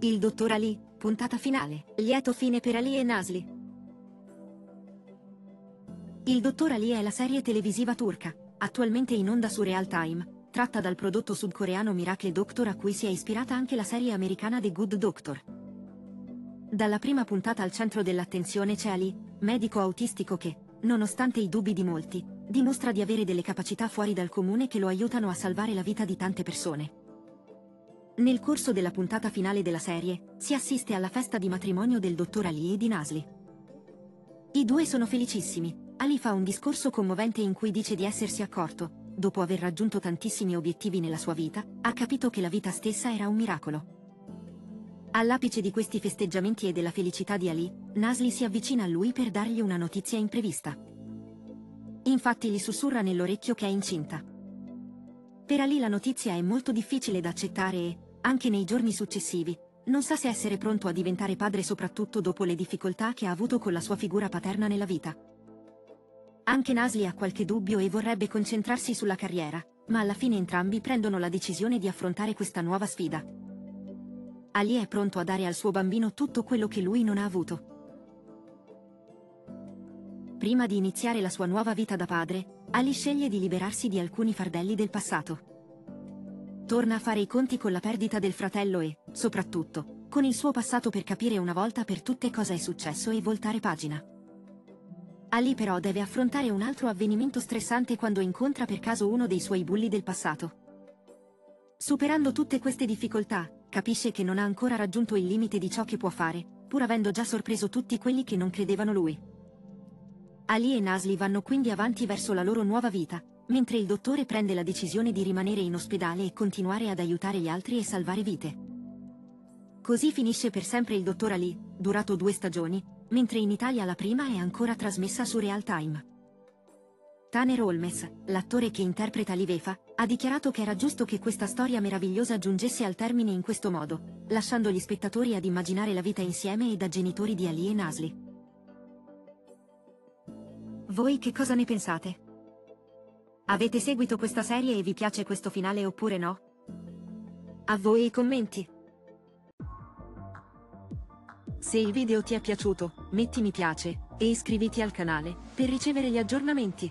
Il dottor Ali, puntata finale. Lieto fine per Ali e Nasli. Il dottor Ali è la serie televisiva turca, attualmente in onda su Real Time, tratta dal prodotto sudcoreano Miracle Doctor a cui si è ispirata anche la serie americana The Good Doctor. Dalla prima puntata al centro dell'attenzione c'è Ali, medico autistico che, nonostante i dubbi di molti, dimostra di avere delle capacità fuori dal comune che lo aiutano a salvare la vita di tante persone. Nel corso della puntata finale della serie, si assiste alla festa di matrimonio del dottor Ali e di Nasli. I due sono felicissimi. Ali fa un discorso commovente in cui dice di essersi accorto, dopo aver raggiunto tantissimi obiettivi nella sua vita, ha capito che la vita stessa era un miracolo. All'apice di questi festeggiamenti e della felicità di Ali, Nasli si avvicina a lui per dargli una notizia imprevista. Infatti gli sussurra nell'orecchio che è incinta. Per Ali la notizia è molto difficile da accettare e, anche nei giorni successivi, non sa se essere pronto a diventare padre soprattutto dopo le difficoltà che ha avuto con la sua figura paterna nella vita. Anche Nasli ha qualche dubbio e vorrebbe concentrarsi sulla carriera, ma alla fine entrambi prendono la decisione di affrontare questa nuova sfida. Ali è pronto a dare al suo bambino tutto quello che lui non ha avuto. Prima di iniziare la sua nuova vita da padre, Ali sceglie di liberarsi di alcuni fardelli del passato. Torna a fare i conti con la perdita del fratello e, soprattutto, con il suo passato per capire una volta per tutte cosa è successo e voltare pagina. Ali però deve affrontare un altro avvenimento stressante quando incontra per caso uno dei suoi bulli del passato. Superando tutte queste difficoltà, capisce che non ha ancora raggiunto il limite di ciò che può fare, pur avendo già sorpreso tutti quelli che non credevano lui. Ali e Nasli vanno quindi avanti verso la loro nuova vita, mentre il dottore prende la decisione di rimanere in ospedale e continuare ad aiutare gli altri e salvare vite. Così finisce per sempre il dottor Ali, durato due stagioni, mentre in Italia la prima è ancora trasmessa su Real Time. Taner Holmes, l'attore che interpreta Livefa, ha dichiarato che era giusto che questa storia meravigliosa giungesse al termine in questo modo, lasciando gli spettatori ad immaginare la vita insieme e da genitori di Ali e Nasli. Voi che cosa ne pensate? Avete seguito questa serie e vi piace questo finale oppure no? A voi i commenti! Se il video ti è piaciuto, metti mi piace, e iscriviti al canale, per ricevere gli aggiornamenti.